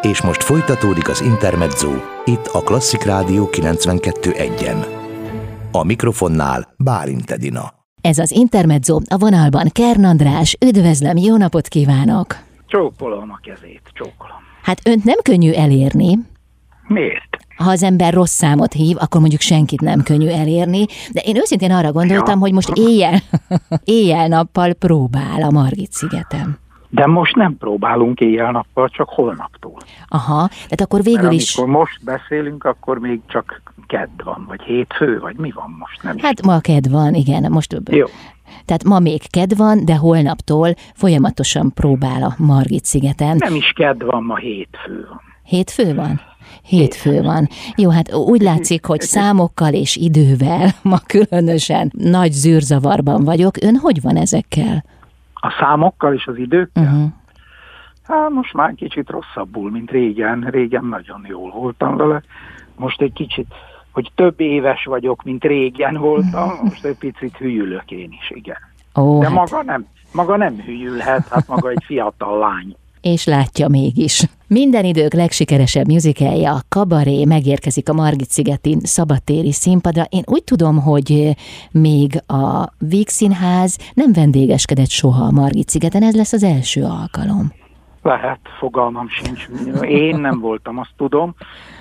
És most folytatódik az Intermezzo, itt a Klasszik Rádió 92.1-en. A mikrofonnál Bálint Edina. Ez az Intermezzo, a vonalban Kern András, üdvözlöm, jó napot kívánok! Csókolom a kezét, csókolom. Hát önt nem könnyű elérni. Miért? Ha az ember rossz számot hív, akkor mondjuk senkit nem könnyű elérni, de én őszintén arra gondoltam, ja. hogy most éjjel, éjjel-nappal próbál a Margit szigetem. De most nem próbálunk éjjel-nappal, csak holnaptól. Aha, tehát akkor végül Mert is... amikor most beszélünk, akkor még csak kedd van, vagy hétfő, vagy mi van most? Nem is Hát ma ked van, igen, most... Jó. Tehát ma még ked van, de holnaptól folyamatosan próbál a Margit szigeten. Nem is kedd van, ma hétfő van. Hétfő van? Hétfő van. Jó, hát úgy látszik, hogy számokkal és idővel ma különösen nagy zűrzavarban vagyok. Ön hogy van ezekkel? A számokkal és az időkkel? Uh-huh. Hát most már kicsit rosszabbul, mint régen. Régen nagyon jól voltam vele. Most egy kicsit, hogy több éves vagyok, mint régen voltam, most egy picit hülyülök én is, igen. Ó, De hát, maga nem, maga nem hülyülhet, hát maga egy fiatal lány. És látja mégis. Minden idők legsikeresebb musicalja, a Kabaré megérkezik a Margit-szigetin szabadtéri színpadra. Én úgy tudom, hogy még a Víg Színház nem vendégeskedett soha a Margit-szigeten, ez lesz az első alkalom. Lehet, fogalmam sincs. Én nem voltam, azt tudom,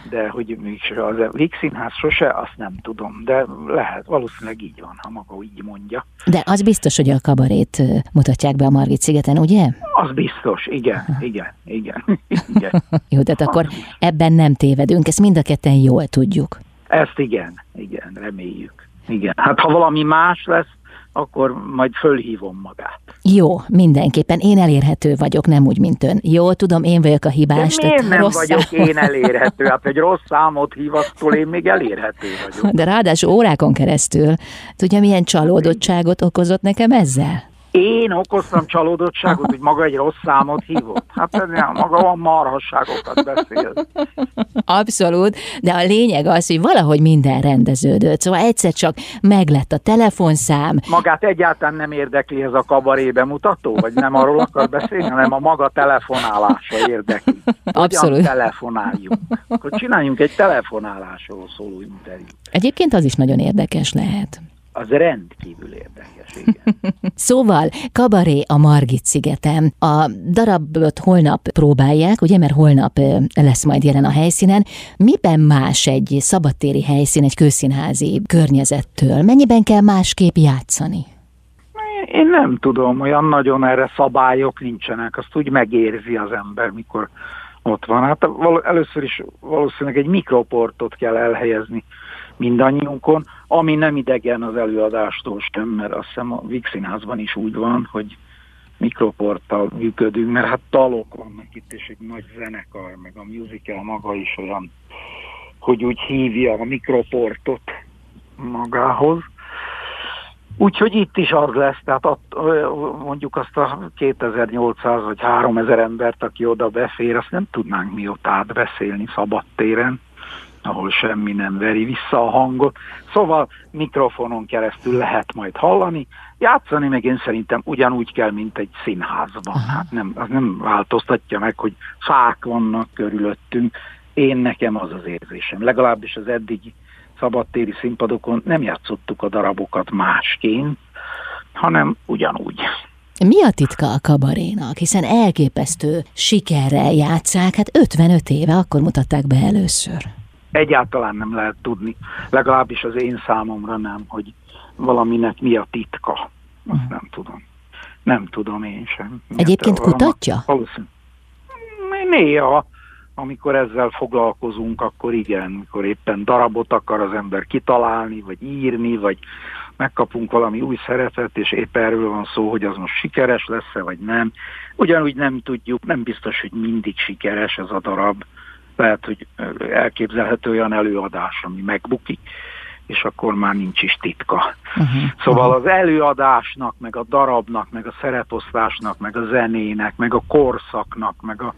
de hogy mégis az Víg Színház sose, azt nem tudom. De lehet, valószínűleg így van, ha maga így mondja. De az biztos, hogy a kabarét mutatják be a Margit-szigeten, ugye? Az biztos, igen, igen, igen, igen. Jó, tehát akkor ebben nem tévedünk, ezt mind a ketten jól tudjuk. Ezt igen, igen, reméljük. Igen. Hát ha valami más lesz, akkor majd fölhívom magát. Jó, mindenképpen én elérhető vagyok, nem úgy, mint ön. Jó, tudom, én vagyok a De hibás. miért tehát nem rossz vagyok szám- én elérhető? Hát egy rossz számot hívattól én még elérhető vagyok. De ráadásul órákon keresztül. Tudja, milyen csalódottságot okozott nekem ezzel? Én okoztam csalódottságot, hogy maga egy rossz számot hívott. Hát maga van marhasságokat beszél. Abszolút, de a lényeg az, hogy valahogy minden rendeződött. Szóval egyszer csak meglett a telefonszám, Magát egyáltalán nem érdekli ez a kabaré bemutató, vagy nem arról akar beszélni, hanem a maga telefonálása érdekli. Hogyan Abszolút. telefonáljunk? Akkor csináljunk egy telefonálásról szóló interjút. Egyébként az is nagyon érdekes lehet. Az rendkívül érdekes, igen. Szóval, kabaré a Margit szigeten. A darabot holnap próbálják, ugye, mert holnap lesz majd jelen a helyszínen. Miben más egy szabadtéri helyszín, egy kőszínházi környezettől? Mennyiben kell másképp játszani? Én nem tudom, olyan nagyon erre szabályok nincsenek, azt úgy megérzi az ember, mikor ott van. Hát először is valószínűleg egy mikroportot kell elhelyezni mindannyiunkon, ami nem idegen az előadástól sem, mert azt hiszem a Víg Színházban is úgy van, hogy mikroporttal működünk, mert hát dalok vannak itt, és egy nagy zenekar, meg a musical maga is olyan, hogy úgy hívja a mikroportot magához. Úgyhogy itt is az lesz, tehát att, mondjuk azt a 2800 vagy 3000 embert, aki oda befér, azt nem tudnánk mi ott átbeszélni szabadtéren, ahol semmi nem veri vissza a hangot. Szóval mikrofonon keresztül lehet majd hallani. Játszani meg én szerintem ugyanúgy kell, mint egy színházban. Hát nem, az nem változtatja meg, hogy fák vannak körülöttünk. Én nekem az az érzésem. Legalábbis az eddigi szabadtéri színpadokon nem játszottuk a darabokat másként, hanem ugyanúgy. Mi a titka a kabarénak? Hiszen elképesztő sikerrel játszák, hát 55 éve akkor mutatták be először. Egyáltalán nem lehet tudni, legalábbis az én számomra nem, hogy valaminek mi a titka. Azt nem tudom. Nem tudom én sem. Egyébként Valami- kutatja? Valószínűleg. Néha, amikor ezzel foglalkozunk, akkor igen, amikor éppen darabot akar az ember kitalálni, vagy írni, vagy megkapunk valami új szeretet, és épp erről van szó, hogy az most sikeres lesz-e, vagy nem. Ugyanúgy nem tudjuk, nem biztos, hogy mindig sikeres ez a darab. Lehet, hogy elképzelhető olyan előadás, ami megbukik, és akkor már nincs is titka. Uh-huh. Szóval az előadásnak, meg a darabnak, meg a szereposztásnak, meg a zenének, meg a korszaknak, meg a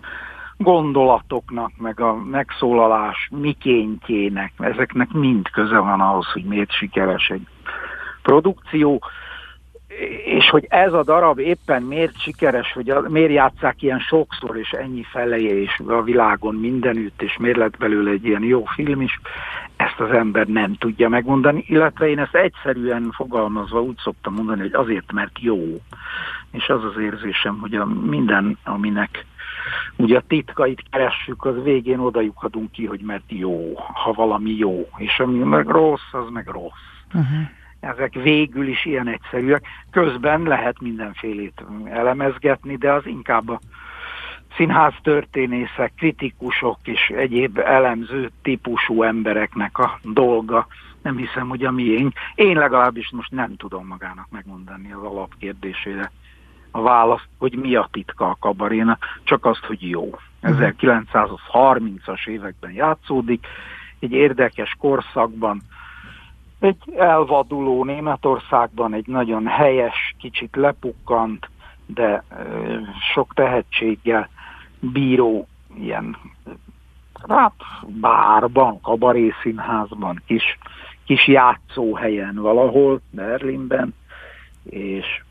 gondolatoknak, meg a megszólalás mikéntjének, ezeknek mind köze van ahhoz, hogy miért sikeres egy produkció. És hogy ez a darab éppen miért sikeres, hogy a, miért játszák ilyen sokszor, és ennyi feleje, és a világon mindenütt, és miért lett belőle egy ilyen jó film is, ezt az ember nem tudja megmondani, illetve én ezt egyszerűen fogalmazva úgy szoktam mondani, hogy azért, mert jó. És az az érzésem, hogy a minden, aminek ugye a titkait keressük, az végén oda ki, hogy mert jó, ha valami jó, és ami meg rossz, az meg rossz. Uh-huh ezek végül is ilyen egyszerűek. Közben lehet mindenfélét elemezgetni, de az inkább a színház történészek, kritikusok és egyéb elemző típusú embereknek a dolga. Nem hiszem, hogy a miénk. Én legalábbis most nem tudom magának megmondani az alapkérdésére a választ, hogy mi a titka a kabarénak, csak azt, hogy jó. 1930-as években játszódik, egy érdekes korszakban, egy elvaduló Németországban egy nagyon helyes, kicsit lepukkant, de sok tehetséggel bíró ilyen hát bárban, kabarészínházban, kis, kis játszóhelyen valahol, Berlinben, és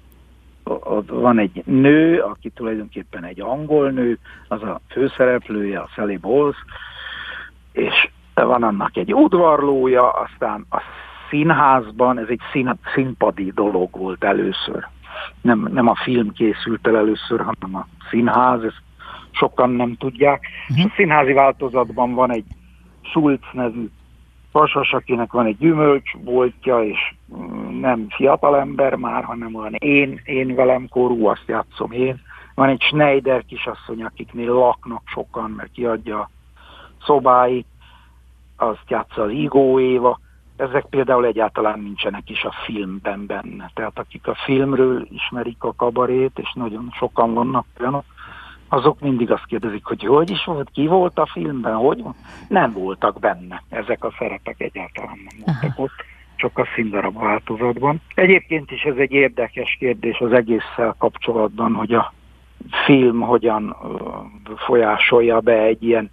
ott van egy nő, aki tulajdonképpen egy angol nő, az a főszereplője, a Sally Bowles, és van annak egy udvarlója, aztán a színházban ez egy szín, színpadi dolog volt először. Nem, nem a film készült el először, hanem a színház, ezt sokan nem tudják. Uh-huh. A színházi változatban van egy Schulz nevű pasas, akinek van egy gyümölcsboltja, és mm, nem fiatalember már, hanem olyan én, én velem korú, azt játszom én. Van egy Schneider kisasszony, akiknél laknak sokan, mert kiadja a szobáit, azt játsza az Igó Éva, ezek például egyáltalán nincsenek is a filmben benne. Tehát akik a filmről ismerik a kabarét, és nagyon sokan vannak olyanok, azok mindig azt kérdezik, hogy hogy is volt, ki volt a filmben, hogy Nem voltak benne ezek a szerepek egyáltalán nem voltak Aha. ott, csak a színdarab változatban. Egyébként is ez egy érdekes kérdés az egésszel kapcsolatban, hogy a film hogyan folyásolja be egy ilyen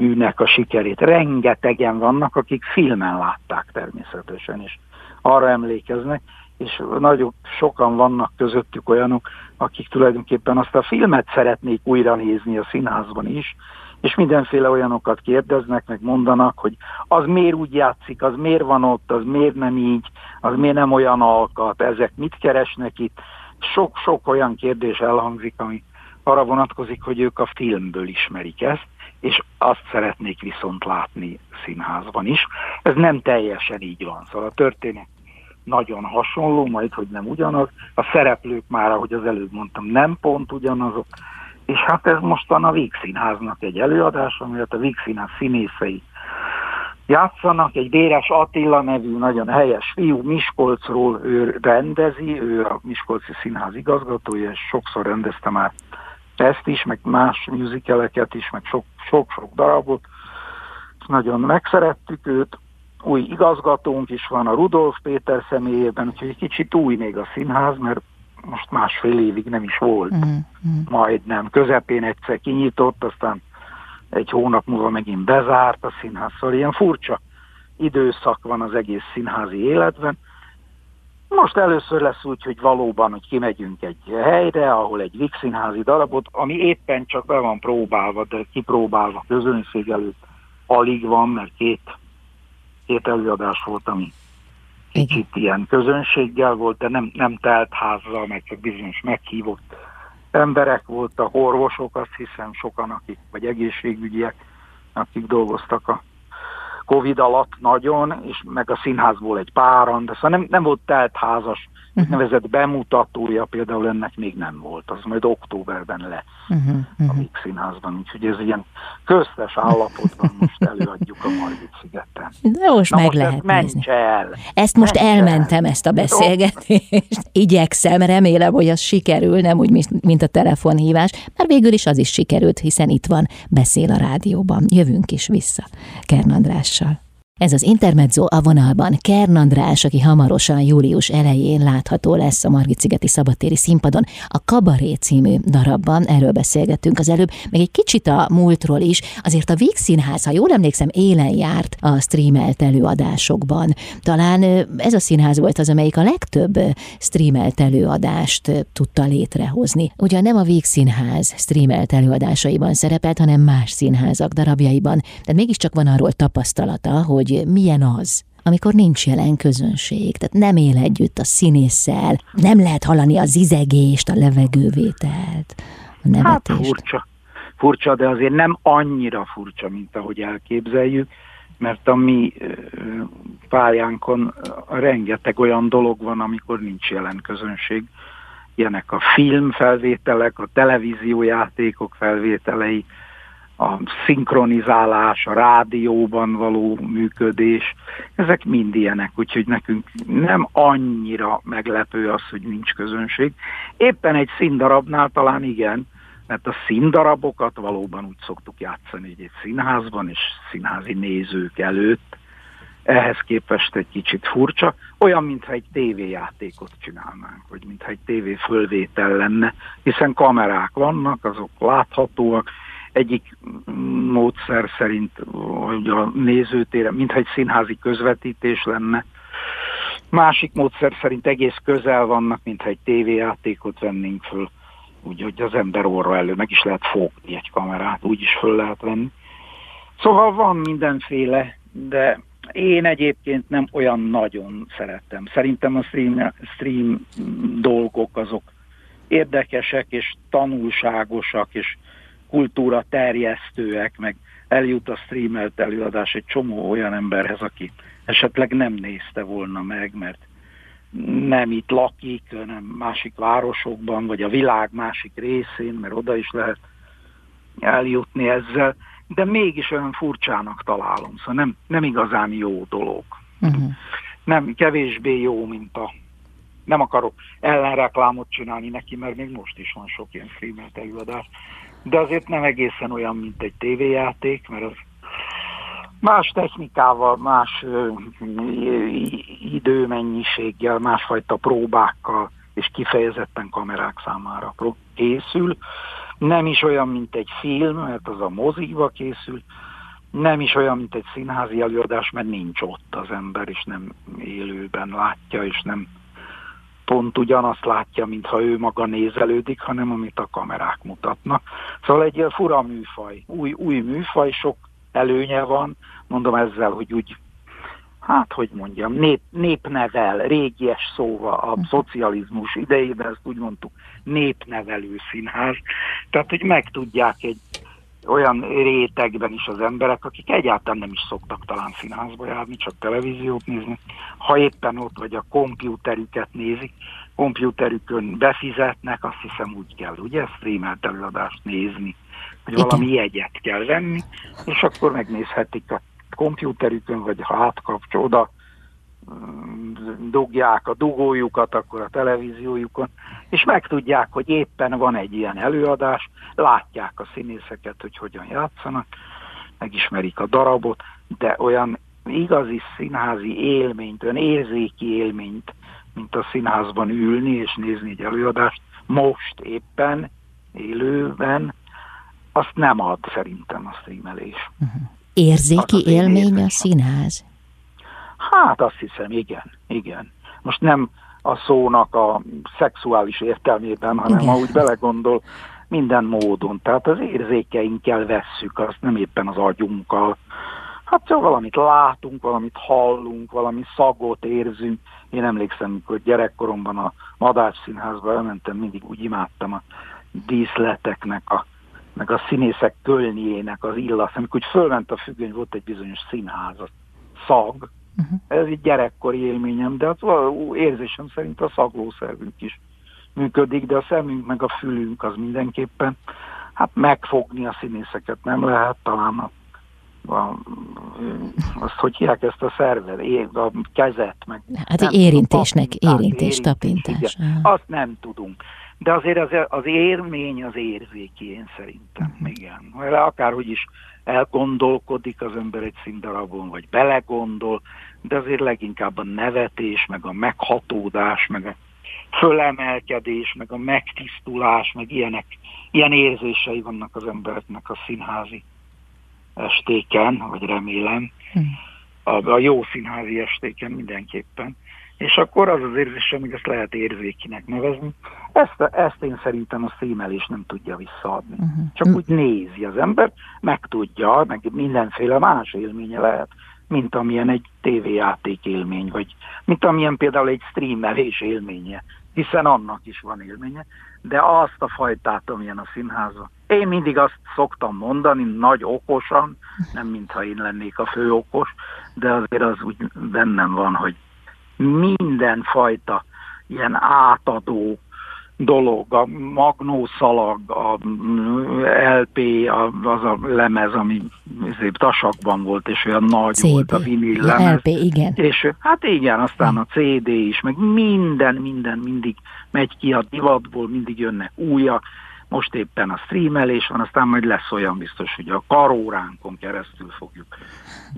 műnek a sikerét. Rengetegen vannak, akik filmen látták természetesen, és arra emlékeznek, és nagyon sokan vannak közöttük olyanok, akik tulajdonképpen azt a filmet szeretnék újra nézni a színházban is, és mindenféle olyanokat kérdeznek, meg mondanak, hogy az miért úgy játszik, az miért van ott, az miért nem így, az miért nem olyan alkat, ezek mit keresnek itt. Sok-sok olyan kérdés elhangzik, ami arra vonatkozik, hogy ők a filmből ismerik ezt, és azt szeretnék viszont látni színházban is. Ez nem teljesen így van, szóval a történet nagyon hasonló, majd hogy nem ugyanaz. A szereplők már, ahogy az előbb mondtam, nem pont ugyanazok, és hát ez mostan a Víg Színháznak egy előadás, amelyet a Víg Színház színészei játszanak. Egy Béres Attila nevű nagyon helyes fiú Miskolcról ő rendezi, ő a Miskolci Színház igazgatója, és sokszor rendezte már ezt is, meg más musicaleket is, meg sok-sok darabot. Nagyon megszerettük őt. Új igazgatónk is van a Rudolf Péter személyében, úgyhogy egy kicsit új még a színház, mert most másfél évig nem is volt. Mm-hmm. Majdnem. Közepén egyszer kinyitott, aztán egy hónap múlva megint bezárt a színház. Szóval ilyen furcsa időszak van az egész színházi életben. Most először lesz úgy, hogy valóban, hogy kimegyünk egy helyre, ahol egy Vixinházi darabot, ami éppen csak be van próbálva, de kipróbálva közönség előtt alig van, mert két, két előadás volt, ami kicsit ilyen közönséggel volt, de nem, nem telt házzal, meg csak bizonyos meghívott emberek voltak, orvosok, azt hiszem sokan, akik, vagy egészségügyiek, akik dolgoztak a Covid alatt nagyon, és meg a színházból egy páran, de szóval nem, nem volt teltházas, uh-huh. Nevezett bemutatója például ennek még nem volt, az majd októberben lesz uh-huh. a Mix Színházban, úgyhogy ez ilyen köztes állapotban most előadjuk a Margit szigeten. De most Na meg most lehet nézni. el. Ezt most mencs elmentem, el. ezt a beszélgetést. Igyekszem, remélem, hogy az sikerül, nem úgy, mint a telefonhívás, mert végül is az is sikerült, hiszen itt van, beszél a rádióban. Jövünk is vissza Kern Andrással. Ez az Intermezzo a vonalban Kern András, aki hamarosan július elején látható lesz a Margit-szigeti szabadtéri színpadon. A Kabaré című darabban, erről beszélgettünk az előbb, meg egy kicsit a múltról is. Azért a Víg Színház, ha jól emlékszem, élen járt a streamelt előadásokban. Talán ez a színház volt az, amelyik a legtöbb streamelt előadást tudta létrehozni. Ugyan nem a Víg Színház streamelt előadásaiban szerepelt, hanem más színházak darabjaiban, de mégiscsak van arról tapasztalata, hogy hogy milyen az, amikor nincs jelen közönség, tehát nem él együtt a színésszel, nem lehet hallani a zizegést, a levegővételt, a nevetést. Hát furcsa, furcsa, de azért nem annyira furcsa, mint ahogy elképzeljük, mert a mi pályánkon rengeteg olyan dolog van, amikor nincs jelen közönség. Ilyenek a filmfelvételek, a televíziójátékok felvételei, a szinkronizálás, a rádióban való működés, ezek mind ilyenek, úgyhogy nekünk nem annyira meglepő az, hogy nincs közönség. Éppen egy színdarabnál talán igen, mert a színdarabokat valóban úgy szoktuk játszani, hogy egy színházban és színházi nézők előtt, ehhez képest egy kicsit furcsa, olyan, mintha egy tévéjátékot csinálnánk, vagy mintha egy tévé fölvétel lenne, hiszen kamerák vannak, azok láthatóak, egyik módszer szerint, hogy a nézőtére, mintha egy színházi közvetítés lenne, másik módszer szerint egész közel vannak, mintha egy tévéjátékot vennénk föl, úgyhogy az ember orra elő meg is lehet fogni egy kamerát, úgy is föl lehet venni. Szóval van mindenféle, de én egyébként nem olyan nagyon szerettem. Szerintem a stream, stream dolgok azok érdekesek és tanulságosak, és kultúra terjesztőek, meg eljut a streamelt előadás egy csomó olyan emberhez, aki esetleg nem nézte volna meg, mert nem itt lakik, hanem másik városokban, vagy a világ másik részén, mert oda is lehet eljutni ezzel, de mégis olyan furcsának találom, szóval nem, nem igazán jó dolog. Uh-huh. Nem, kevésbé jó, mint a nem akarok ellenreklámot csinálni neki, mert még most is van sok ilyen streamelt előadás, de azért nem egészen olyan, mint egy tévéjáték, mert az más technikával, más időmennyiséggel, másfajta próbákkal és kifejezetten kamerák számára készül. Nem is olyan, mint egy film, mert az a moziba készül, nem is olyan, mint egy színházi előadás, mert nincs ott az ember, és nem élőben látja, és nem pont ugyanazt látja, mintha ő maga nézelődik, hanem amit a kamerák mutatnak. Szóval egy ilyen fura műfaj, új, új műfaj, sok előnye van, mondom ezzel, hogy úgy, hát hogy mondjam, nép, népnevel, régies szóval a hm. szocializmus idejében ezt úgy mondtuk, népnevelő színház, tehát hogy meg tudják egy olyan rétegben is az emberek, akik egyáltalán nem is szoktak talán színházba járni, csak televíziót nézni. Ha éppen ott vagy a kompjúterüket nézik, kompjúterükön befizetnek, azt hiszem úgy kell, ugye, streamelt előadást nézni, hogy valami jegyet kell venni, és akkor megnézhetik a kompjúterükön, vagy ha átkapcsol oda, dugják a dugójukat akkor a televíziójukon, és megtudják, hogy éppen van egy ilyen előadás, látják a színészeket, hogy hogyan játszanak, megismerik a darabot, de olyan igazi színházi élményt, olyan érzéki élményt, mint a színházban ülni és nézni egy előadást, most éppen élőben, azt nem ad szerintem a streamelés. Uh-huh. Érzéki élmény a színház? Hát azt hiszem, igen, igen. Most nem a szónak a szexuális értelmében, hanem igen. ha úgy belegondol, minden módon. Tehát az érzékeinkkel vesszük, azt nem éppen az agyunkkal. Hát csak valamit látunk, valamit hallunk, valami szagot érzünk. Én emlékszem, amikor gyerekkoromban a Madács Színházba elmentem, mindig úgy imádtam a díszleteknek, a, meg a színészek kölniének az illasz. Amikor úgy fölment a függöny, volt egy bizonyos színház, a szag, Uh-huh. Ez egy gyerekkori élményem, de az érzésem szerint a szaglószervünk is működik, de a szemünk meg a fülünk az mindenképpen, hát megfogni a színészeket nem lehet, talán a a, azt hogy hívják ezt a szervet, a kezet, meg... Hát egy érintésnek, érintés, tapintás. Azt nem tudunk. De azért az, az élmény az érzéki, én szerintem, uh-huh. igen. Mert akárhogy is elgondolkodik az ember egy színdarabon, vagy belegondol, de azért leginkább a nevetés, meg a meghatódás, meg a fölemelkedés, meg a megtisztulás, meg ilyenek, ilyen érzései vannak az embereknek a színházi estéken, vagy remélem, hmm. a, a jó színházi estéken mindenképpen. És akkor az az érzésem, hogy ezt lehet érzékinek nevezni. Ezt, ezt én szerintem a szímelés nem tudja visszaadni. Uh-huh. Csak úgy nézi az ember, meg tudja, meg mindenféle más élménye lehet, mint amilyen egy tévéjáték élmény, vagy mint amilyen például egy streamelés élménye, hiszen annak is van élménye, de azt a fajtát, amilyen a színházban. Én mindig azt szoktam mondani, nagy okosan, nem mintha én lennék a fő okos, de azért az úgy bennem van, hogy mindenfajta ilyen átadó dolog, a magnószalag, a LP, az a lemez, ami szép tasakban volt, és olyan nagy CD. volt a vinil lemez. LP, igen. És hát igen, aztán a CD is, meg minden, minden mindig megy ki a divatból, mindig jönnek újak, most éppen a streamelés van, aztán majd lesz olyan biztos, hogy a karóránkon keresztül fogjuk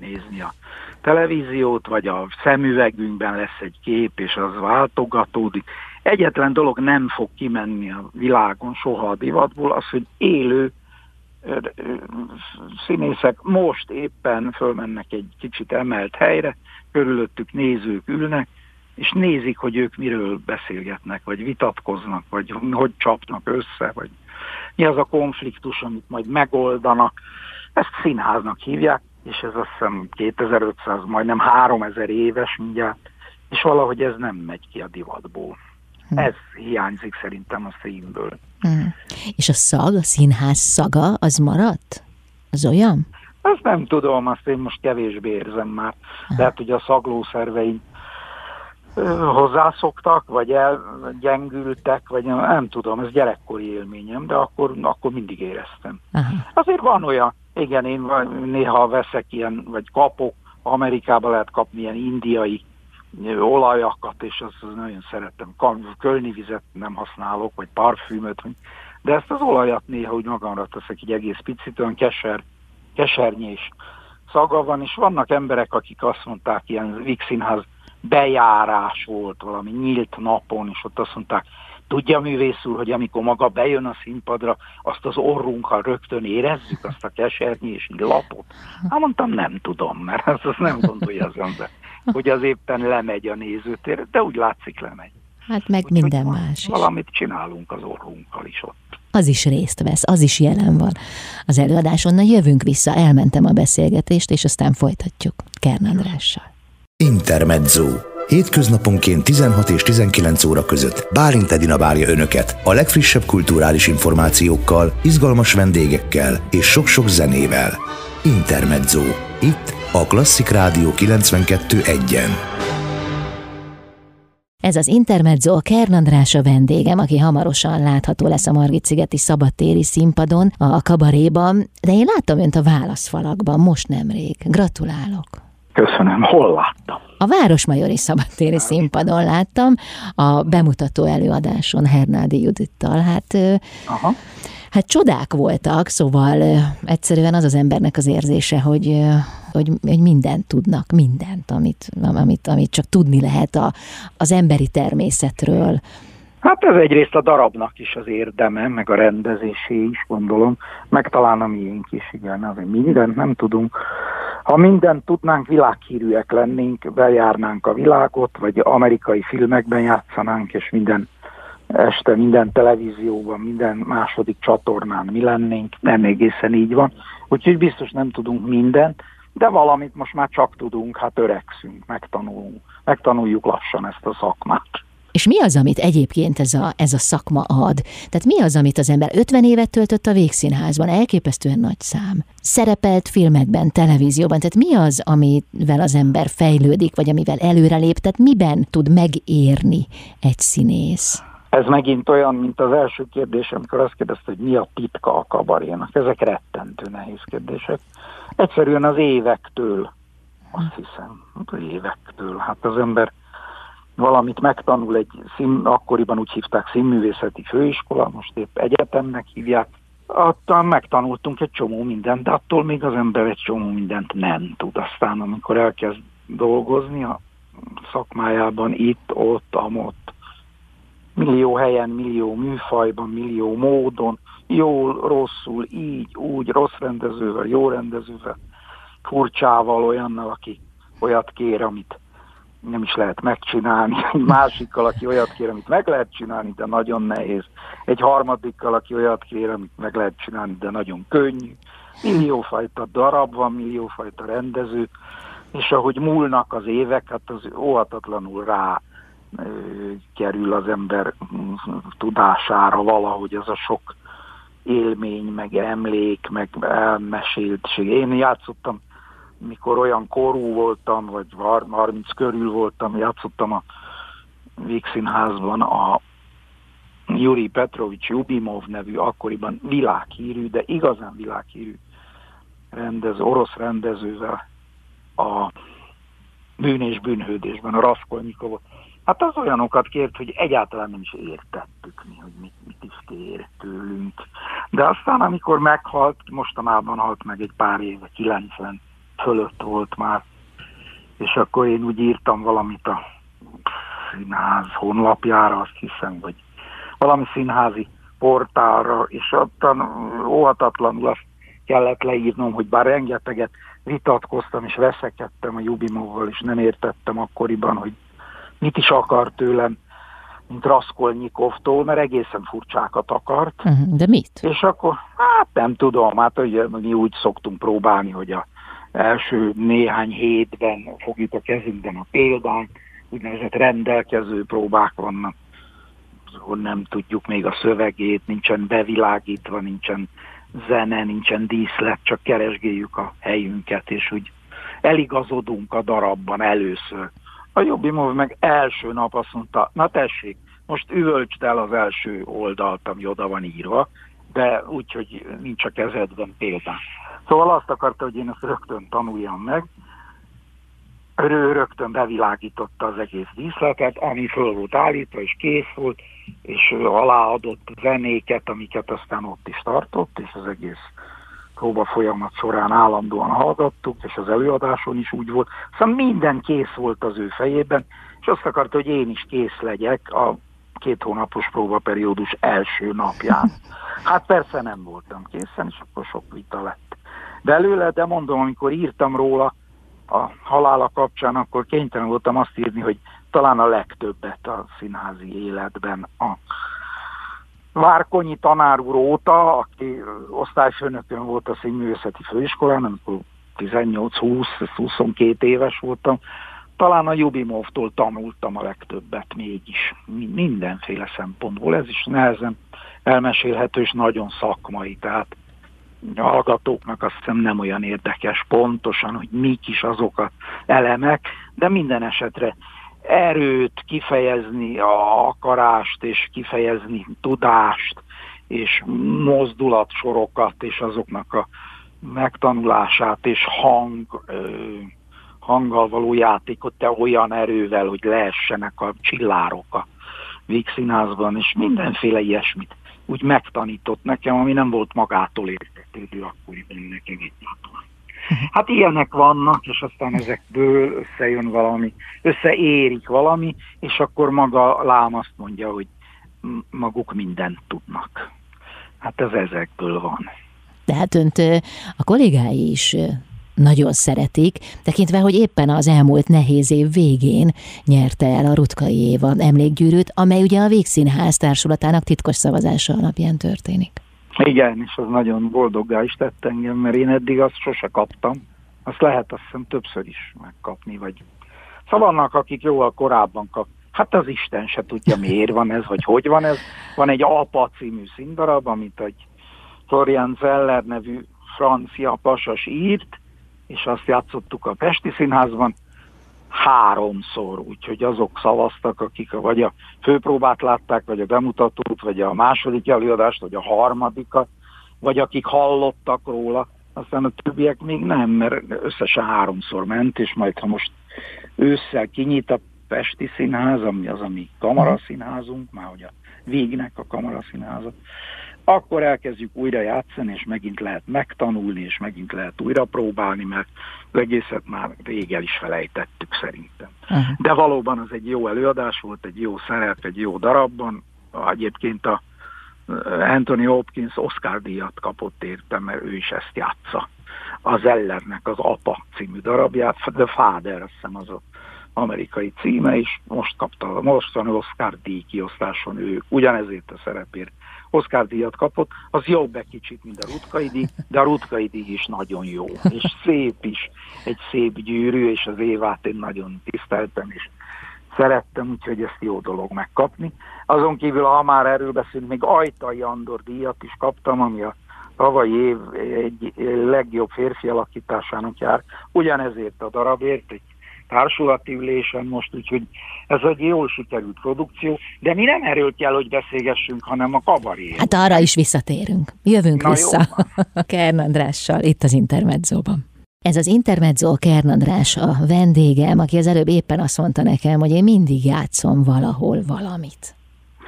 nézni a televíziót, vagy a szemüvegünkben lesz egy kép, és az váltogatódik. Egyetlen dolog nem fog kimenni a világon soha a divatból, az, hogy élő színészek most éppen fölmennek egy kicsit emelt helyre, körülöttük nézők ülnek, és nézik, hogy ők miről beszélgetnek, vagy vitatkoznak, vagy hogy csapnak össze, vagy mi az a konfliktus, amit majd megoldanak. Ezt színháznak hívják, és ez azt hiszem 2500, majdnem 3000 éves mindjárt, és valahogy ez nem megy ki a divatból. Hm. Ez hiányzik szerintem a színből. Hm. És a szag, a színház szaga, az maradt? Az olyan? Azt nem tudom, azt én most kevésbé érzem már. Hm. Lehet, hogy a szaglószerveim hozzászoktak, vagy elgyengültek, vagy nem, nem tudom, ez gyerekkori élményem, de akkor, akkor mindig éreztem. Aha. Azért van olyan, igen, én néha veszek ilyen, vagy kapok, Amerikában lehet kapni ilyen indiai olajakat, és azt, azt nagyon szeretem. Kölni vizet nem használok, vagy parfümöt, de ezt az olajat néha úgy magamra teszek egy egész picit, olyan keser, kesernyés szaga van, és vannak emberek, akik azt mondták, ilyen Vixinház bejárás volt valami nyílt napon, és ott azt mondták, tudja művész úr, hogy amikor maga bejön a színpadra, azt az orrunkkal rögtön érezzük, azt a kesernyés lapot. Hát mondtam, nem tudom, mert azt, azt nem gondolja az ember, hogy az éppen lemegy a nézőtér, de úgy látszik lemegy. Hát meg úgy, minden más is. Valamit csinálunk az orrunkkal is ott. Az is részt vesz, az is jelen van. Az előadáson, na jövünk vissza, elmentem a beszélgetést, és aztán folytatjuk Kern Andrással. Intermezzo. Hétköznaponként 16 és 19 óra között Bálint Edina várja Önöket a legfrissebb kulturális információkkal, izgalmas vendégekkel és sok-sok zenével. Intermezzo. Itt a Klasszik Rádió 92.1-en. Ez az Intermezzo, a Kern András a vendégem, aki hamarosan látható lesz a Margit-szigeti szabadtéri színpadon, a kabaréban, de én láttam önt a válaszfalakban most nemrég. Gratulálok! Köszönöm. Hol láttam? A Városmajori Szabadtéri színpadon láttam, a bemutató előadáson Hernádi Judittal. Hát, Aha. hát csodák voltak, szóval egyszerűen az az embernek az érzése, hogy, hogy, hogy mindent tudnak, mindent, amit, amit, amit csak tudni lehet a, az emberi természetről. Hát ez egyrészt a darabnak is az érdeme, meg a rendezésé is, gondolom, meg talán a miénk is, igen, azért mindent nem tudunk ha mindent tudnánk, világhírűek lennénk, bejárnánk a világot, vagy amerikai filmekben játszanánk, és minden este, minden televízióban, minden második csatornán mi lennénk, nem egészen így van. Úgyhogy biztos nem tudunk mindent, de valamit most már csak tudunk, hát öregszünk, megtanulunk, megtanuljuk lassan ezt a szakmát. És mi az, amit egyébként ez a, ez a szakma ad? Tehát mi az, amit az ember 50 évet töltött a végszínházban, elképesztően nagy szám. Szerepelt filmekben, televízióban, tehát mi az, amivel az ember fejlődik, vagy amivel előrelép, tehát miben tud megérni egy színész? Ez megint olyan, mint az első kérdés, amikor azt kérdezte, hogy mi a titka a kabarénak. Ezek rettentő nehéz kérdések. Egyszerűen az évektől, azt hiszem, az évektől. Hát az ember valamit megtanul egy, szín, akkoriban úgy hívták színművészeti főiskola, most épp egyetemnek hívják, Attól megtanultunk egy csomó mindent, de attól még az ember egy csomó mindent nem tud. Aztán amikor elkezd dolgozni a szakmájában, itt, ott, amott, millió helyen, millió műfajban, millió módon, jól, rosszul, így, úgy, rossz rendezővel, jó rendezővel, furcsával, olyannal, aki olyat kér, amit nem is lehet megcsinálni, egy másikkal, aki olyat kér, amit meg lehet csinálni, de nagyon nehéz, egy harmadikkal, aki olyat kér, amit meg lehet csinálni, de nagyon könnyű. Milliófajta darab van, milliófajta rendező, és ahogy múlnak az évek, hát az óhatatlanul rá kerül az ember tudására valahogy ez a sok élmény, meg emlék, meg elmeséltség. Én játszottam mikor olyan korú voltam, vagy 30 körül voltam, játszottam a Vígszínházban a Yuri Petrovics Jubimov nevű akkoriban világhírű, de igazán világhírű rendező, orosz rendezővel a bűn és bűnhődésben, a Raskolnikovot. Hát az olyanokat kért, hogy egyáltalán nem is értettük mi, hogy mit, mit is kér tőlünk. De aztán, amikor meghalt, mostanában halt meg egy pár éve, 90 fölött volt már, és akkor én úgy írtam valamit a színház honlapjára, azt hiszem, vagy valami színházi portálra, és ottan óhatatlanul azt kellett leírnom, hogy bár rengeteget vitatkoztam és veszekedtem a Jubimovval, és nem értettem akkoriban, hogy mit is akar tőlem, mint Raskolnyikovtól, mert egészen furcsákat akart. Uh-huh, de mit? És akkor, hát nem tudom, hát ugye mi úgy szoktunk próbálni, hogy a első néhány hétben fogjuk a kezünkben a példányt, úgynevezett rendelkező próbák vannak, ahol nem tudjuk még a szövegét, nincsen bevilágítva, nincsen zene, nincsen díszlet, csak keresgéljük a helyünket, és úgy eligazodunk a darabban először. A Jobbimov meg első nap azt mondta, na tessék, most üvöltsd el az első oldalt, ami oda van írva, de úgy, hogy nincs a kezedben példán. Szóval azt akarta, hogy én ezt rögtön tanuljam meg. Ő rögtön bevilágította az egész díszletet, ami föl volt állítva, és kész volt, és aláadott zenéket, amiket aztán ott is tartott, és az egész próba folyamat során állandóan hallgattuk, és az előadáson is úgy volt. Szóval minden kész volt az ő fejében, és azt akarta, hogy én is kész legyek a két hónapos próbaperiódus első napján. Hát persze nem voltam készen, és akkor sok vita lett belőle, de mondom, amikor írtam róla a halála kapcsán, akkor kénytelen voltam azt írni, hogy talán a legtöbbet a színházi életben a Várkonyi tanár úr óta, aki osztályfőnökön volt a színművészeti főiskolán, amikor 18-20-22 éves voltam, talán a Jubimovtól tanultam a legtöbbet mégis, mindenféle szempontból. Ez is nehezen elmesélhető és nagyon szakmai, tehát hallgatóknak azt hiszem nem olyan érdekes pontosan, hogy mik is azok a elemek, de minden esetre erőt kifejezni, a akarást és kifejezni tudást, és mozdulatsorokat, és azoknak a megtanulását, és hang, hanggal való játékot, te olyan erővel, hogy leessenek a csillárok a Vígszínházban, és mindenféle ilyesmit úgy megtanított nekem, ami nem volt magától értetődő akkoriban nekem egyáltalán. Hát ilyenek vannak, és aztán ezekből összejön valami, összeérik valami, és akkor maga Lám azt mondja, hogy maguk mindent tudnak. Hát ez ezekből van. Tehát önt a kollégái is nagyon szeretik, tekintve, hogy éppen az elmúlt nehéz év végén nyerte el a Rutkai Éva emlékgyűrűt, amely ugye a Végszínház társulatának titkos szavazása alapján történik. Igen, és az nagyon boldoggá is tett engem, mert én eddig azt sose kaptam. Azt lehet azt hiszem többször is megkapni, vagy szóval vannak, akik jóval korábban kap. Hát az Isten se tudja, miért van ez, vagy hogy van ez. Van egy Apa című színdarab, amit egy Florian Zeller nevű francia pasas írt, és azt játszottuk a Pesti Színházban. háromszor, úgyhogy azok szavaztak, akik vagy a főpróbát látták, vagy a bemutatót, vagy a második előadást, vagy a harmadikat, vagy akik hallottak róla, aztán a többiek még nem, mert összesen háromszor ment, és majd ha most ősszel kinyit a Pesti Színház, ami az, ami kamaraszínházunk, már hogy a végnek a kamaraszínháza, akkor elkezdjük újra játszani, és megint lehet megtanulni, és megint lehet újra próbálni, mert az egészet már rég el is felejtettük szerintem. Uh-huh. De valóban az egy jó előadás volt, egy jó szerep, egy jó darabban. Egyébként a Anthony Hopkins Oscar díjat kapott értem, mert ő is ezt játsza. Az Ellernek az Apa című darabját, The Father, azt hiszem az az amerikai címe, és most kapta a mostani Oscar díj kiosztáson ő ugyanezért a szerepért Oscar díjat kapott, az jobb egy kicsit, mint a Rutkai díj, de a Rutkai díj is nagyon jó, és szép is, egy szép gyűrű, és az Évát én nagyon tiszteltem, és szerettem, úgyhogy ezt jó dolog megkapni. Azon kívül, ha már erről beszélünk, még Ajtai Andor díjat is kaptam, ami a tavalyi év egy legjobb férfi alakításának jár. Ugyanezért a darabért, egy társulati ülésen most, úgyhogy ez egy jól sikerült produkció, de mi nem erről kell, hogy beszélgessünk, hanem a kabaré. Hát arra is visszatérünk. Jövünk Na vissza Kern Andrással itt az Intermedzóban. Ez az Intermezzo Kern András a vendégem, aki az előbb éppen azt mondta nekem, hogy én mindig játszom valahol valamit.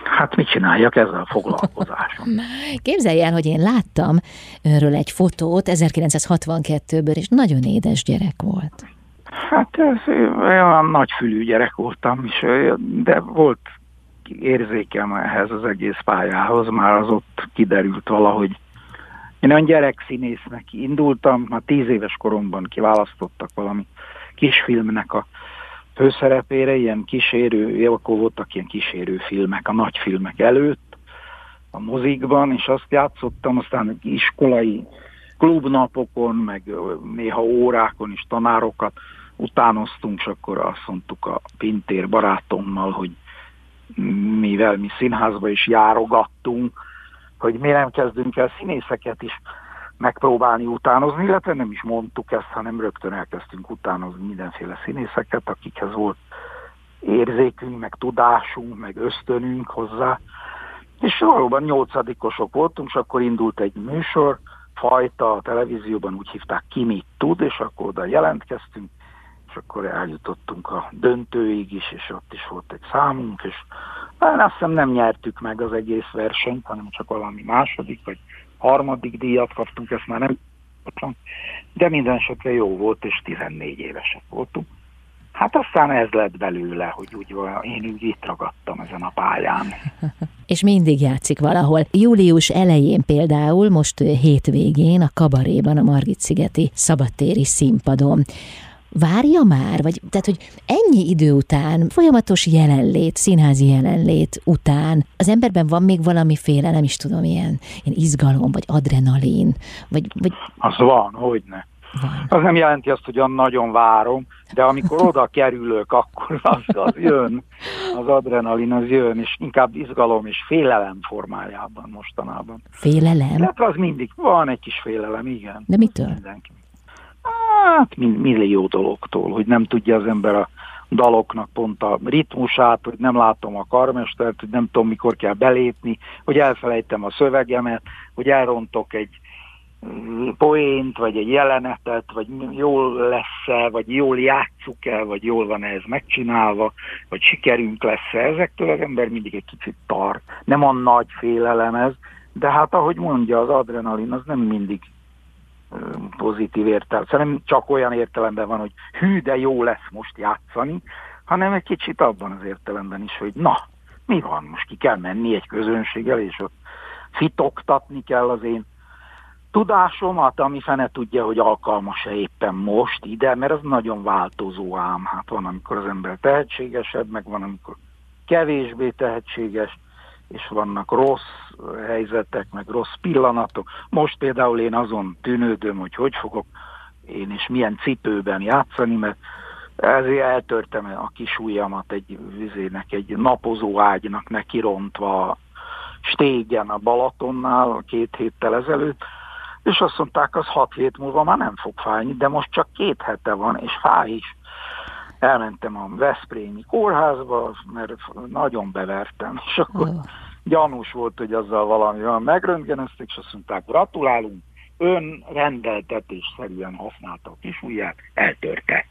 Hát mit csináljak ezzel a foglalkozásom? Képzelj el, hogy én láttam őről egy fotót 1962-ből, és nagyon édes gyerek volt. Hát ez, olyan nagyfülű gyerek voltam, is, de volt érzékem ehhez az egész pályához, már az ott kiderült valahogy. Én olyan gyerekszínésznek indultam, már tíz éves koromban kiválasztottak valami kisfilmnek a főszerepére, ilyen kísérő, akkor voltak ilyen kísérő filmek, a nagy filmek előtt, a mozikban, és azt játszottam, aztán iskolai klubnapokon, meg néha órákon is tanárokat utánoztunk, és akkor azt mondtuk a Pintér barátommal, hogy mivel mi színházba is járogattunk, hogy mi nem kezdünk el színészeket is megpróbálni utánozni, illetve nem is mondtuk ezt, hanem rögtön elkezdtünk utánozni mindenféle színészeket, akikhez volt érzékünk, meg tudásunk, meg ösztönünk hozzá. És valóban nyolcadikosok voltunk, és akkor indult egy műsor, fajta a televízióban úgy hívták ki mit tud, és akkor oda jelentkeztünk, akkor eljutottunk a döntőig is, és ott is volt egy számunk, és én azt hiszem nem nyertük meg az egész versenyt, hanem csak valami második vagy harmadik díjat kaptunk, ezt már nem de minden esetre jó volt, és 14 évesek voltunk. Hát aztán ez lett belőle, hogy úgy én úgy itt ragadtam ezen a pályán. És mindig játszik valahol. Július elején például, most hétvégén a kabaréban, a Margit-szigeti szabadtéri színpadon várja már? Vagy, tehát, hogy ennyi idő után, folyamatos jelenlét, színházi jelenlét után, az emberben van még valamiféle, nem is tudom, ilyen, ilyen izgalom, vagy adrenalin, vagy... vagy... Az van, hogyne. Van. Az nem jelenti azt, hogy nagyon várom, de amikor oda kerülök, akkor az, az jön, az adrenalin az jön, és inkább izgalom és félelem formájában mostanában. Félelem? Hát az mindig van egy kis félelem, igen. De mitől? Mindenki. Hát millió dologtól, hogy nem tudja az ember a daloknak pont a ritmusát, hogy nem látom a karmestert, hogy nem tudom mikor kell belépni, hogy elfelejtem a szövegemet, hogy elrontok egy mm, poént, vagy egy jelenetet, vagy jól lesz-e, vagy jól játsszuk el, vagy jól van ez megcsinálva, vagy sikerünk lesz-e. Ezektől az ember mindig egy kicsit tar. Nem a nagy félelem ez, de hát ahogy mondja, az adrenalin az nem mindig pozitív értelem. Szerintem csak olyan értelemben van, hogy hű, de jó lesz most játszani, hanem egy kicsit abban az értelemben is, hogy na, mi van, most ki kell menni egy közönséggel, és ott fitoktatni kell az én tudásomat, ami fene tudja, hogy alkalmas-e éppen most ide, mert az nagyon változó ám. Hát van, amikor az ember tehetségesebb, meg van, amikor kevésbé tehetséges, és vannak rossz helyzetek, meg rossz pillanatok. Most például én azon tűnődöm, hogy hogy fogok én is milyen cipőben játszani, mert ezért eltörtem a kis ujjamat egy vizének, egy napozó ágynak nekirontva stégen a Balatonnál két héttel ezelőtt, és azt mondták, az hat hét múlva már nem fog fájni, de most csak két hete van, és fáj is. elmentem a Veszprémi kórházba, mert nagyon bevertem, és akkor. Gyanús volt, hogy azzal valami van. Megröntgenezték, és azt mondták, gratulálunk, ön rendeltetésszerűen használta a kis ujját, eltörte.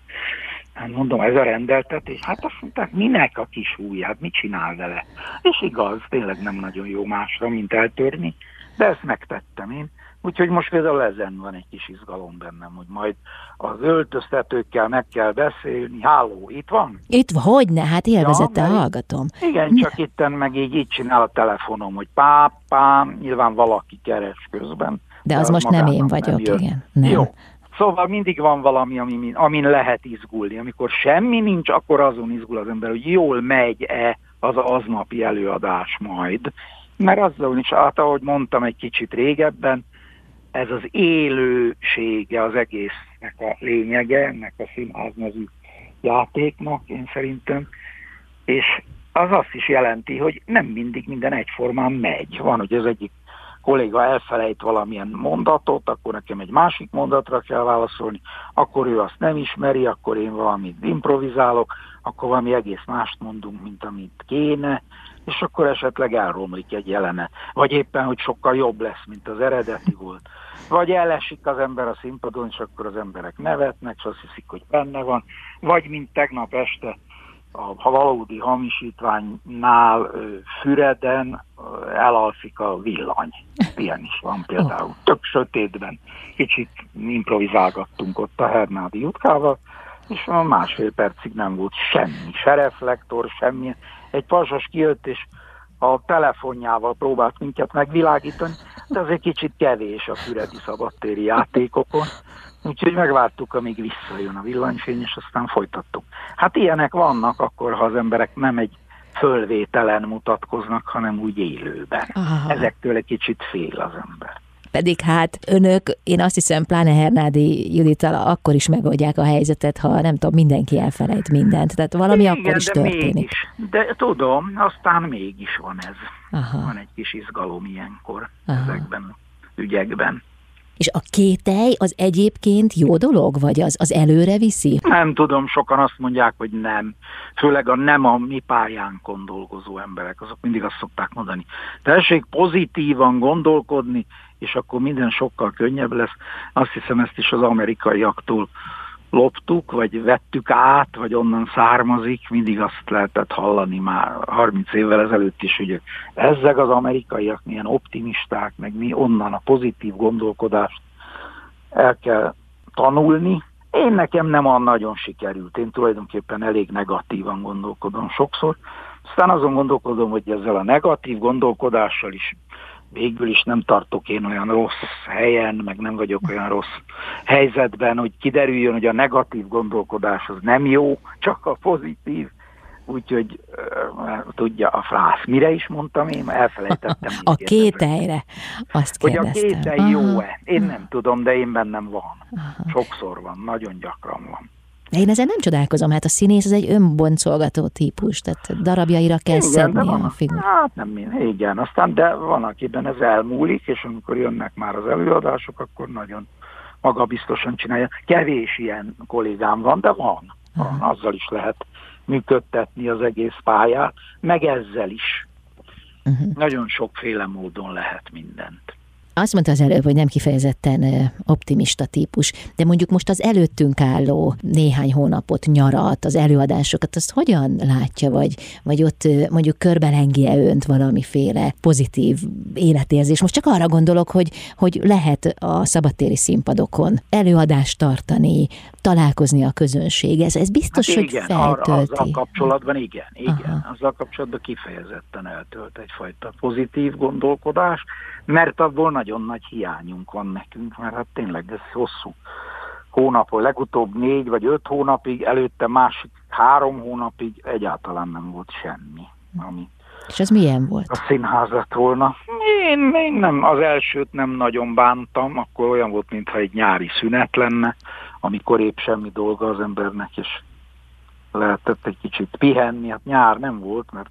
Hát mondom, ez a rendeltetés? Hát azt mondták, minek a kis ujját, mit csinál vele? És igaz, tényleg nem nagyon jó másra, mint eltörni, de ezt megtettem én. Úgyhogy most például ezen van egy kis izgalom bennem, hogy majd az öltöztetőkkel meg kell beszélni. Háló, itt van? Itt van, hogy ne, hát élvezette ja, hallgatom. Igen, csak itten meg így, így csinál a telefonom, hogy pápám, nyilván valaki keres közben. De az, most nem én vagyok, nem igen. Nem. Jó, Szóval mindig van valami, amin, amin lehet izgulni. Amikor semmi nincs, akkor azon izgul az ember, hogy jól megy-e az aznapi előadás majd. Mert azzal is, hát ahogy mondtam egy kicsit régebben, ez az élősége az egésznek a lényege, ennek a színháznezű játéknak, én szerintem. És az azt is jelenti, hogy nem mindig minden egyformán megy. Van, hogy az egyik kolléga elfelejt valamilyen mondatot, akkor nekem egy másik mondatra kell válaszolni, akkor ő azt nem ismeri, akkor én valamit improvizálok, akkor valami egész mást mondunk, mint amit kéne, és akkor esetleg elromlik egy jelene. Vagy éppen, hogy sokkal jobb lesz, mint az eredeti volt. Vagy elesik az ember a színpadon, és akkor az emberek nevetnek, és azt hiszik, hogy benne van. Vagy, mint tegnap este a valódi hamisítványnál Füreden elalszik a villany. Ilyen is van például. Oh. Tök sötétben. Kicsit improvizálgattunk ott a Hernádi jutkával, és a másfél percig nem volt semmi, se reflektor, semmi. Egy pasas kijött, és a telefonjával próbált minket megvilágítani, de az egy kicsit kevés a füredi szabadtéri játékokon. Úgyhogy megvártuk, amíg visszajön a villanyfény, és aztán folytattuk. Hát ilyenek vannak akkor, ha az emberek nem egy fölvételen mutatkoznak, hanem úgy élőben. Aha. Ezektől egy kicsit fél az ember. Pedig hát önök, én azt hiszem, pláne Hernádi Judital akkor is megoldják a helyzetet, ha nem tudom, mindenki elfelejt mindent. Tehát valami Igen, akkor is de történik. Mégis, de tudom, aztán mégis van ez. Aha. Van egy kis izgalom ilyenkor Aha. ezekben ügyekben. És a kételj az egyébként jó dolog, vagy az, az előre viszi? Nem tudom, sokan azt mondják, hogy nem. Főleg a nem a mi pályánkon dolgozó emberek, azok mindig azt szokták mondani. Tessék pozitívan gondolkodni, és akkor minden sokkal könnyebb lesz. Azt hiszem ezt is az amerikaiaktól loptuk, vagy vettük át, vagy onnan származik, mindig azt lehetett hallani már 30 évvel ezelőtt is, hogy ezek az amerikaiak milyen optimisták, meg mi onnan a pozitív gondolkodást el kell tanulni. Én nekem nem olyan nagyon sikerült, én tulajdonképpen elég negatívan gondolkodom sokszor, aztán azon gondolkodom, hogy ezzel a negatív gondolkodással is végül is nem tartok én olyan rossz helyen, meg nem vagyok olyan rossz helyzetben, hogy kiderüljön, hogy a negatív gondolkodás az nem jó, csak a pozitív. Úgyhogy uh, tudja a frász. Mire is mondtam én? Elfelejtettem. a kételyre. Azt kérdeztem. Hogy a kételj jó-e? Én nem tudom, de én bennem van. Aha. Sokszor van, nagyon gyakran van. De én ezen nem csodálkozom, hát a színész az egy önboncolgató típus, tehát darabjaira kell igen, szedni van, a figurát. Hát nem minden, igen, aztán de van, akiben ez elmúlik, és amikor jönnek már az előadások, akkor nagyon magabiztosan csinálja. Kevés ilyen kollégám van, de van. van. Azzal is lehet működtetni az egész pályát, meg ezzel is. Uh-huh. Nagyon sokféle módon lehet mindent. Azt mondta az előbb, hogy nem kifejezetten optimista típus, de mondjuk most az előttünk álló néhány hónapot, nyarat, az előadásokat, azt hogyan látja, vagy, vagy ott mondjuk körbelengi-e önt valamiféle pozitív életérzés? Most csak arra gondolok, hogy, hogy lehet a szabadtéri színpadokon előadást tartani, találkozni a közönség. Ez, ez biztos, hát igen, hogy feltölti. Arra, azzal kapcsolatban igen, igen. Aha. Azzal kapcsolatban kifejezetten eltölt egyfajta pozitív gondolkodás, mert abból nagyon nagy hiányunk van nekünk, mert hát tényleg ez hosszú hónapon, legutóbb négy vagy öt hónapig, előtte másik három hónapig egyáltalán nem volt semmi, ami és ez milyen volt? A színházat volna. Én, én nem, az elsőt nem nagyon bántam, akkor olyan volt, mintha egy nyári szünet lenne, amikor épp semmi dolga az embernek, és lehetett egy kicsit pihenni. Hát nyár nem volt, mert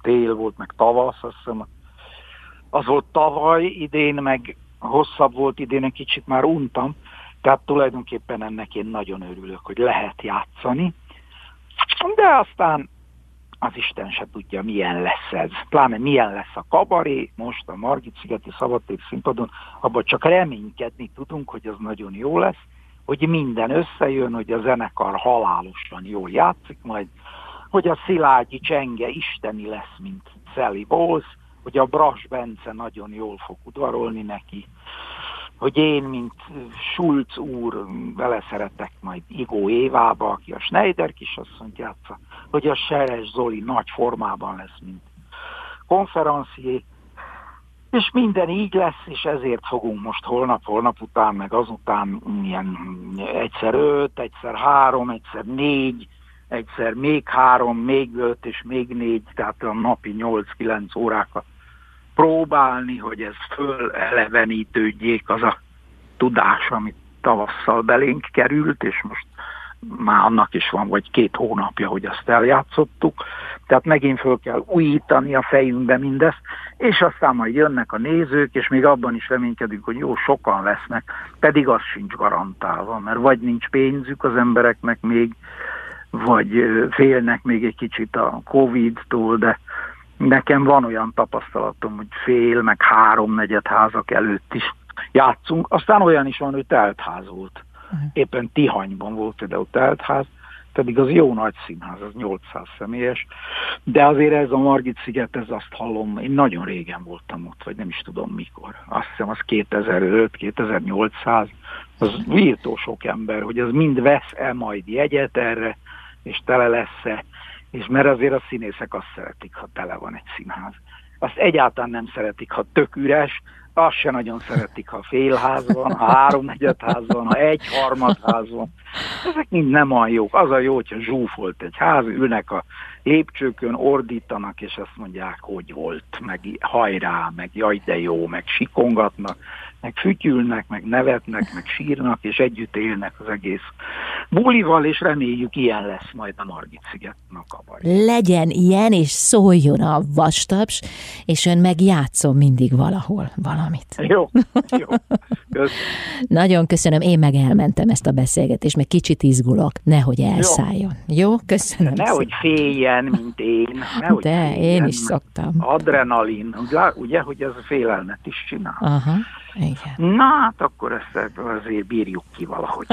tél volt, meg tavasz, azt hiszem az volt tavaly, idén meg hosszabb volt, idén egy kicsit már untam, tehát tulajdonképpen ennek én nagyon örülök, hogy lehet játszani. de aztán az Isten se tudja, milyen lesz ez. Pláne milyen lesz a kabaré, most a Margit-szigeti szabadték színpadon, abban csak reménykedni tudunk, hogy az nagyon jó lesz, hogy minden összejön, hogy a zenekar halálosan jól játszik majd, hogy a Szilágyi csenge isteni lesz, mint Sally Bowles, hogy a Bras Bence nagyon jól fog udvarolni neki, hogy én, mint Schulz úr, vele szeretek majd Igó Évába, aki a Schneider kisasszonyt játsza, hogy a Seres Zoli nagy formában lesz, mint konferencié, és minden így lesz, és ezért fogunk most holnap, holnap után, meg azután ilyen egyszer öt, egyszer három, egyszer négy, egyszer még három, még öt és még négy, tehát a napi nyolc-kilenc órákat próbálni, hogy ez fölelevenítődjék az a tudás, amit tavasszal belénk került, és most már annak is van, vagy két hónapja, hogy azt eljátszottuk. Tehát megint föl kell újítani a fejünkbe mindezt, és aztán majd jönnek a nézők, és még abban is reménykedünk, hogy jó, sokan lesznek, pedig az sincs garantálva, mert vagy nincs pénzük az embereknek még, vagy félnek még egy kicsit a Covid-tól, de nekem van olyan tapasztalatom, hogy fél, meg háromnegyed házak előtt is játszunk. Aztán olyan is van, hogy teltház volt. Éppen Tihanyban volt például teltház, pedig az jó nagy színház, az 800 személyes, de azért ez a Margit sziget, ez azt hallom, én nagyon régen voltam ott, vagy nem is tudom mikor. Azt hiszem az 2005, 2800, az virtó sok ember, hogy az mind vesz-e majd jegyet erre, és tele lesz-e, és mert azért a színészek azt szeretik, ha tele van egy színház. Azt egyáltalán nem szeretik, ha tök üres, azt se nagyon szeretik, ha félház van, ha háromnegyedház van, ha egyharmadház van. Ezek mind nem olyan jók. Az a jó, hogyha zsúfolt egy ház, ülnek a lépcsőkön, ordítanak, és azt mondják, hogy volt, meg hajrá, meg jaj de jó, meg sikongatnak meg fütyülnek, meg nevetnek, meg sírnak, és együtt élnek az egész bulival, és reméljük ilyen lesz majd a Margit sziget a Legyen ilyen, és szóljon a vastaps, és ön meg játszom mindig valahol valamit. Jó, jó. Köszönöm. Nagyon köszönöm, én meg elmentem ezt a beszélgetést, meg kicsit izgulok, nehogy elszálljon. Jó, jó köszönöm. Nehogy féljen, mint én. Nehogy De, féljen, én is szoktam. Adrenalin, ugye, hogy ez félelmet is csinál. Aha. Igen. Na, hát akkor ezt azért bírjuk ki valahogy.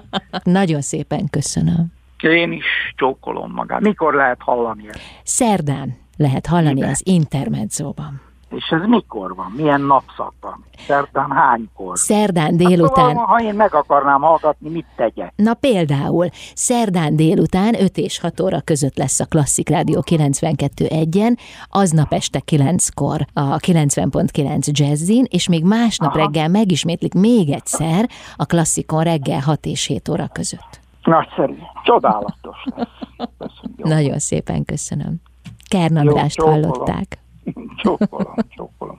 Nagyon szépen köszönöm. Én is csókolom magát. Mikor lehet hallani ezt? Szerdán lehet hallani Ide. az Intermedzóban. És ez mikor van? Milyen napszakban? Szerdán hánykor? Szerdán délután. Hát, ha én meg akarnám hallgatni, mit tegyek? Na például, szerdán délután 5 és 6 óra között lesz a Klasszik Rádió 92.1-en, aznap este 9-kor a 90.9 Jazzin, és még másnap Aha. reggel megismétlik még egyszer a Klasszikon reggel 6 és 7 óra között. Nagyszerű. Csodálatos lesz. Köszönjük. Nagyon szépen köszönöm. Kern Andrást hallották. 超コロン、超コロ。